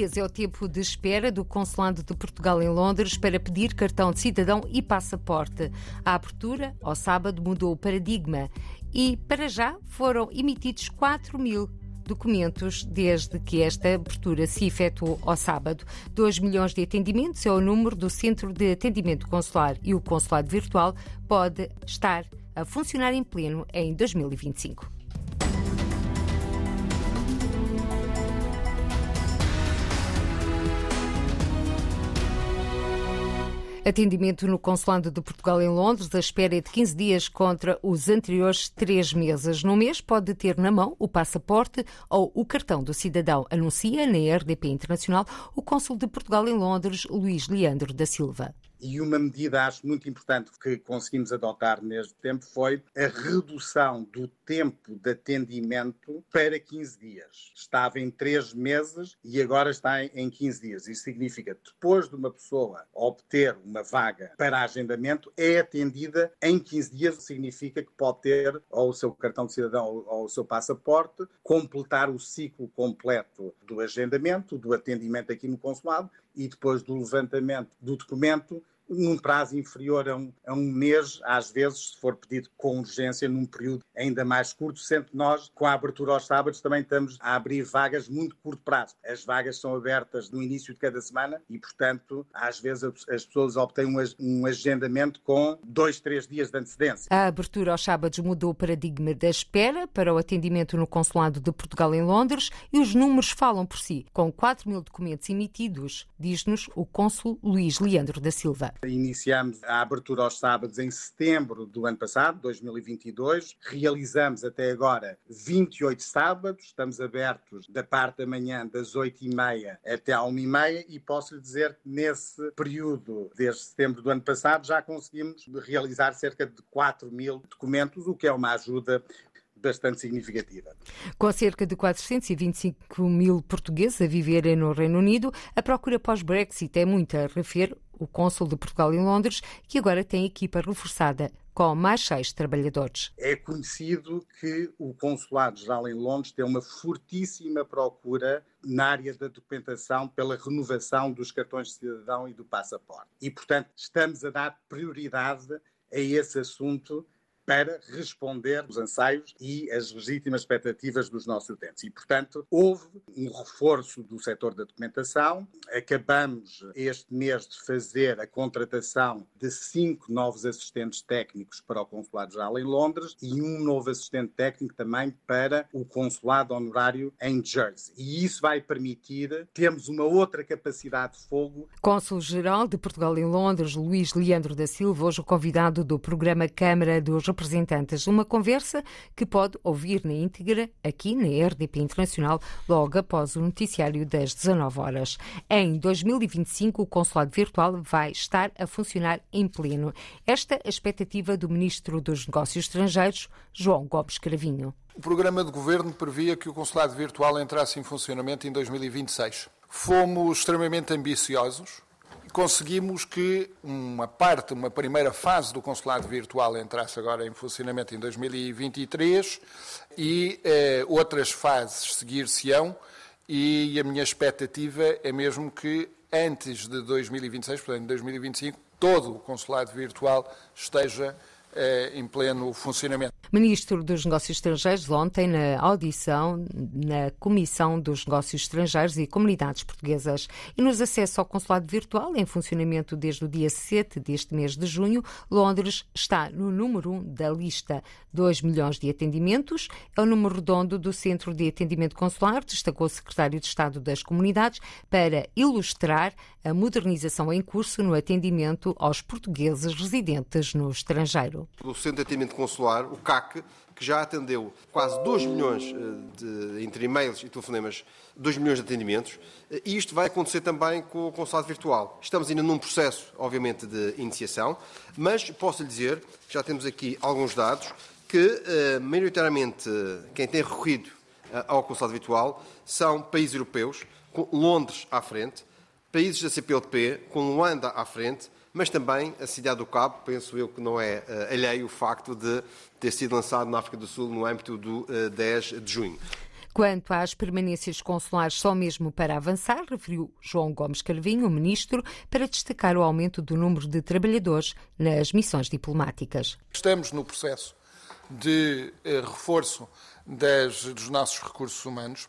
dias é o tempo de espera do Consulado de Portugal em Londres para pedir cartão de cidadão e passaporte. A abertura, ao sábado, mudou o paradigma e, para já, foram emitidos 4 mil documentos desde que esta abertura se efetuou ao sábado. 2 milhões de atendimentos é o número do Centro de Atendimento Consular e o consulado virtual pode estar a funcionar em pleno em 2025. Atendimento no Consulado de Portugal em Londres, a espera é de 15 dias contra os anteriores 3 meses. No mês, pode ter na mão o passaporte ou o cartão do cidadão, anuncia na RDP Internacional o Cônsul de Portugal em Londres, Luís Leandro da Silva. E uma medida, acho muito importante, que conseguimos adotar neste tempo foi a redução do tempo de atendimento para 15 dias. Estava em 3 meses e agora está em 15 dias. Isso significa que depois de uma pessoa obter uma vaga para agendamento, é atendida em 15 dias. Significa que pode ter ou o seu cartão de cidadão ou o seu passaporte, completar o ciclo completo do agendamento, do atendimento aqui no consulado e depois do levantamento do documento num prazo inferior a um, a um, mês, às vezes, se for pedido com urgência, num período ainda mais curto, sendo que nós, com a abertura aos sábados, também estamos a abrir vagas muito curto prazo. As vagas são abertas no início de cada semana e, portanto, às vezes as pessoas obtêm um, um agendamento com dois, três dias de antecedência. A abertura aos sábados mudou o paradigma da espera para o atendimento no Consulado de Portugal em Londres e os números falam por si. Com 4 mil documentos emitidos, diz-nos o cônsul Luís Leandro da Silva. Iniciamos a abertura aos sábados em setembro do ano passado, 2022. Realizamos até agora 28 sábados. Estamos abertos da parte da manhã das 8h30 até à 1h30 e posso lhe dizer que nesse período, desde setembro do ano passado, já conseguimos realizar cerca de 4 mil documentos, o que é uma ajuda bastante significativa. Com cerca de 425 mil portugueses a viverem no Reino Unido, a procura pós-Brexit é muita, refere o cônsul de Portugal em Londres, que agora tem equipa reforçada com mais seis trabalhadores. É conhecido que o Consulado-Geral em Londres tem uma fortíssima procura na área da documentação pela renovação dos cartões de cidadão e do passaporte. E, portanto, estamos a dar prioridade a esse assunto para responder aos anseios e às legítimas expectativas dos nossos utentes. E, portanto, houve um reforço do setor da documentação. Acabamos este mês de fazer a contratação de cinco novos assistentes técnicos para o Consulado-Geral em Londres e um novo assistente técnico também para o Consulado Honorário em Jersey. E isso vai permitir termos uma outra capacidade de fogo. Cônsul-Geral de Portugal em Londres, Luís Leandro da Silva, hoje convidado do programa Câmara dos representantes. Uma conversa que pode ouvir na íntegra aqui na RDP Internacional, logo após o noticiário das 19 horas. Em 2025, o consulado virtual vai estar a funcionar em pleno. Esta é a expectativa do Ministro dos Negócios Estrangeiros, João Gomes Cravinho. O programa de governo previa que o consulado virtual entrasse em funcionamento em 2026. Fomos extremamente ambiciosos, conseguimos que uma parte, uma primeira fase do consulado virtual entrasse agora em funcionamento em 2023 e eh, outras fases seguir-se-ão e a minha expectativa é mesmo que antes de 2026, portanto, em 2025, todo o consulado virtual esteja eh, em pleno funcionamento. Ministro dos Negócios Estrangeiros, ontem, na audição na Comissão dos Negócios Estrangeiros e Comunidades Portuguesas e nos acessos ao consulado virtual, em funcionamento desde o dia 7 deste mês de junho, Londres está no número 1 da lista. 2 milhões de atendimentos é o número redondo do Centro de Atendimento Consular, destacou o Secretário de Estado das Comunidades, para ilustrar a modernização em curso no atendimento aos portugueses residentes no estrangeiro. O Centro de Atendimento Consular, o CAC, que já atendeu quase 2 milhões eh, de, entre e-mails e telefonemas, 2 milhões de atendimentos, eh, e isto vai acontecer também com o consulado virtual. Estamos ainda num processo, obviamente, de iniciação, mas posso lhe dizer, já temos aqui alguns dados, que, eh, maioritariamente, quem tem recorrido ao consulado virtual são países europeus, com Londres à frente, países da CPLP, com Luanda à frente, mas também a cidade do Cabo, penso eu que não é uh, alheio o facto de ter sido lançado na África do Sul no âmbito do uh, eh, 10 de junho. Quanto às permanências consulares só mesmo para avançar, referiu João Gomes Carvinho, o ministro, para destacar o aumento do número de trabalhadores nas missões diplomáticas. Estamos no processo de eh, reforço das, dos nossos recursos humanos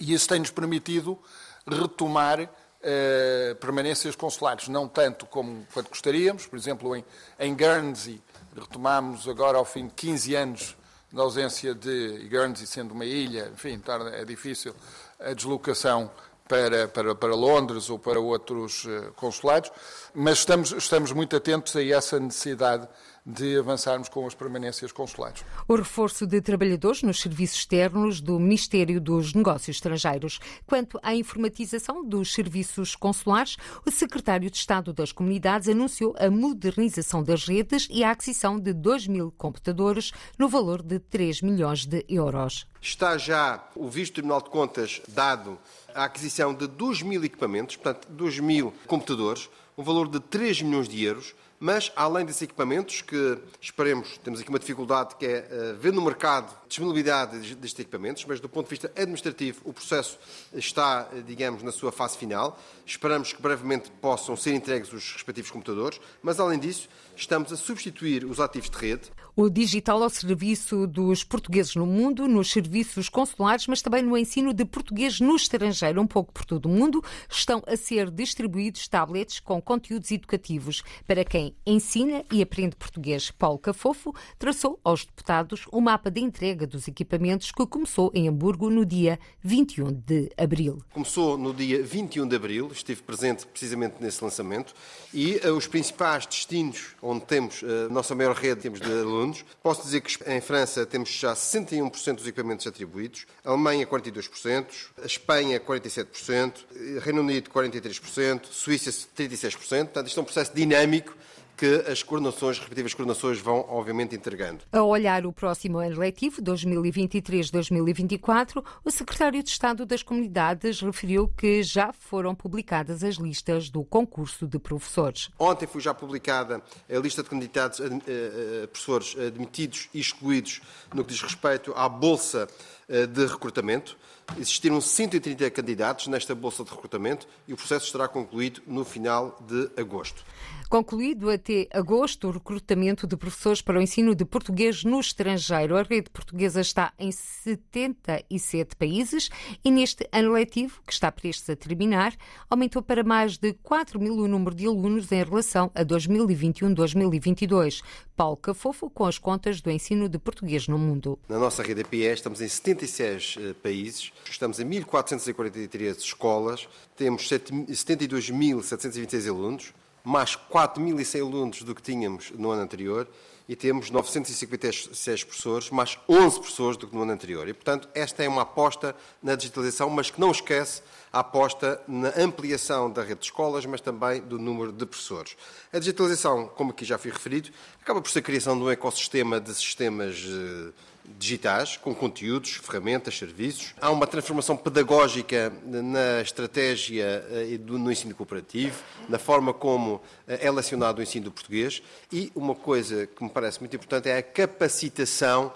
e isso tem-nos permitido retomar eh, permanências consulares, não tanto como quanto gostaríamos. Por exemplo, em, em Guernsey, retomamos agora ao fim de 15 anos da ausência de Guernsey, sendo uma ilha, enfim, é difícil a deslocação para, para, para Londres ou para outros eh, consulados, mas estamos, estamos muito atentos a essa necessidade de avançarmos com as permanências consulares. O reforço de trabalhadores nos serviços externos do Ministério dos Negócios Estrangeiros. Quanto à informatização dos serviços consulares, o secretário de Estado das Comunidades anunciou a modernização das redes e a aquisição de 2 mil computadores no valor de 3 milhões de euros. Está já o visto do Tribunal de Contas dado a aquisição de 2 mil equipamentos, portanto, 2 mil computadores, um valor de 3 milhões de euros mas, além desses equipamentos, que esperemos, temos aqui uma dificuldade que é uh, ver no mercado disponibilidade destes equipamentos, mas do ponto de vista administrativo o processo está, digamos, na sua fase final. Esperamos que brevemente possam ser entregues os respectivos computadores, mas, além disso, estamos a substituir os ativos de rede. O digital ao serviço dos portugueses no mundo, nos serviços consulares, mas também no ensino de português no estrangeiro, um pouco por todo o mundo, estão a ser distribuídos tablets com conteúdos educativos para quem ensina e aprende português. Paulo Cafofo traçou aos deputados o um mapa de entrega dos equipamentos que começou em Hamburgo no dia 21 de abril. Começou no dia 21 de abril, estive presente precisamente nesse lançamento e uh, os principais destinos onde temos uh, a nossa maior rede temos de alunos. Posso dizer que em França temos já 61% dos equipamentos atribuídos, Alemanha 42%, a Espanha 47%, Reino Unido 43%, Suíça 36%. Portanto, isto é um processo dinâmico que as coordenações, as respectivas coordenações vão, obviamente, entregando. A olhar o próximo ano letivo, 2023-2024, o secretário de Estado das Comunidades referiu que já foram publicadas as listas do concurso de professores. Ontem foi já publicada a lista de candidatos a, a, a professores admitidos e excluídos no que diz respeito à Bolsa eh, de recrutamento. Existiram 130 candidatos nesta bolsa de recrutamento e o processo estará concluído no final de agosto. Concluído até agosto o recrutamento de professores para o ensino de português no estrangeiro. A rede portuguesa está em 77 países e neste ano letivo, que está prestes a terminar, aumentou para mais de 4 mil o número de alunos em relação a 2021-2022. Paulo Cafofo com as contas do ensino de português no mundo. Na nossa rede APE estamos em 76 eh, países, estamos em 1.443 escolas, temos 72.726 alunos, mais 4.100 alunos do que tínhamos no ano anterior e temos 956 professores, mais 11 professores do que no ano anterior. E, portanto, esta é uma aposta na digitalização, mas que não esquece a aposta na ampliação da rede de escolas, mas também do número de professores. A digitalização, como aqui já fui referido, acaba por ser a criação de um ecossistema de sistemas eh, digitais, com conteúdos, ferramentas, serviços. Há uma transformação pedagógica na estratégia eh, no ensino cooperativo, na forma como eh, é relacionado o ensino do português e uma coisa que me parece muito importante é a capacitação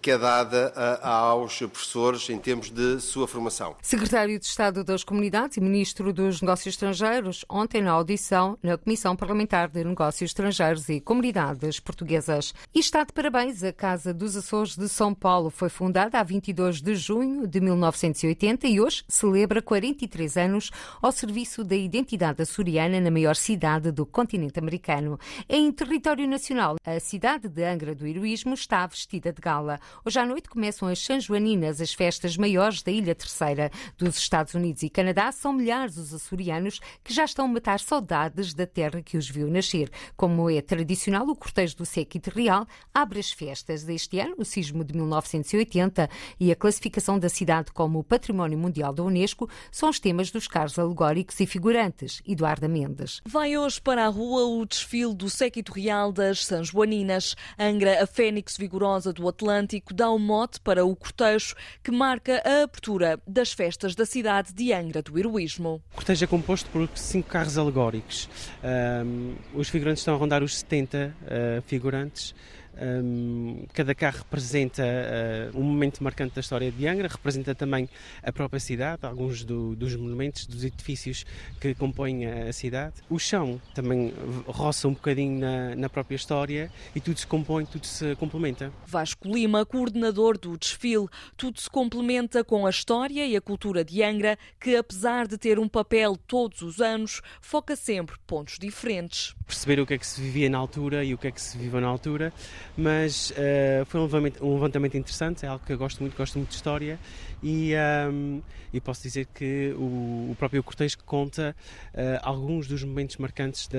que é dada aos professores em termos de sua formação. Secretário de Estado das Comunidades e Ministro dos Negócios Estrangeiros, ontem na audição na Comissão Parlamentar de Negócios Estrangeiros e Comunidades Portuguesas. E está de parabéns a Casa dos Açores de São Paulo. Foi fundada a 22 de junho de 1980 e hoje celebra 43 anos ao serviço da identidade açoriana na maior cidade do continente americano. Em território nacional, a cidade de Angra do Heroísmo está vestida de gala. Hoje à noite começam as San Joaninas, as festas maiores da Ilha Terceira. Dos Estados Unidos e Canadá são milhares os açorianos que já estão a matar saudades da terra que os viu nascer. Como é tradicional, o cortejo do Séquito Real abre as festas deste ano, o sismo de 1980 e a classificação da cidade como Património Mundial da Unesco são os temas dos carros alegóricos e figurantes. Eduarda Mendes. Vai hoje para a rua o desfile do Séquito Real das San Joaninas. Angra, a fênix vigorosa do Atlântico, Atlântico dá um mote para o cortejo que marca a abertura das festas da cidade de Angra do Heroísmo. O cortejo é composto por cinco carros alegóricos. Um, os figurantes estão a rondar os 70 uh, figurantes. Um, cada carro representa uh, um momento marcante da história de Angra, representa também a própria cidade, alguns do, dos monumentos, dos edifícios que compõem a, cidade. O chão também roça um bocadinho na, na própria história e tudo se compõe, tudo se complementa. Vasco Lima, coordenador do desfile, tudo se complementa com a história e a cultura de Angra, que apesar de ter um papel todos os anos, foca sempre pontos diferentes. Perceber o que é que se vivia na altura e o que é que se vive na altura, mas uh, foi um levantamento, um levantamento, interessante, é algo que eu gosto muito, gosto muito de história e, um, e posso dizer que o, o próprio cortejo conta uh, alguns dos momentos marcantes da,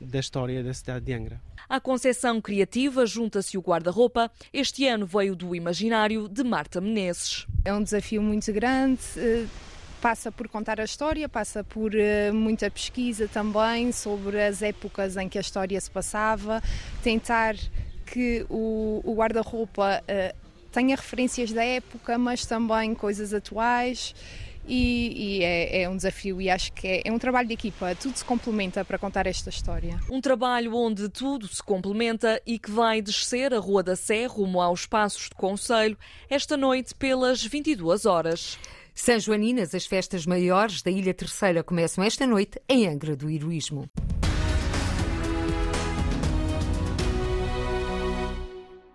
da história da cidade de Angra. À concepção criativa junta-se o guarda-roupa. Este ano veio do imaginário de Marta Menezes. É um desafio muito grande. Uh passa por contar a história, passa por uh, muita pesquisa também sobre as épocas em que a história se passava, tentar que o, o guarda-roupa uh, tenha referências da época, mas também coisas atuais. E, e é, é, um desafio e acho que é, é, um trabalho de equipa, tudo se complementa para contar esta história. Um trabalho onde tudo se complementa e que vai descer a Rua da Sé rumo aos Passos de Conselho esta noite pelas 22 horas. São Joaninas, as festas maiores da Ilha Terceira começam esta noite em Angra do Heroísmo.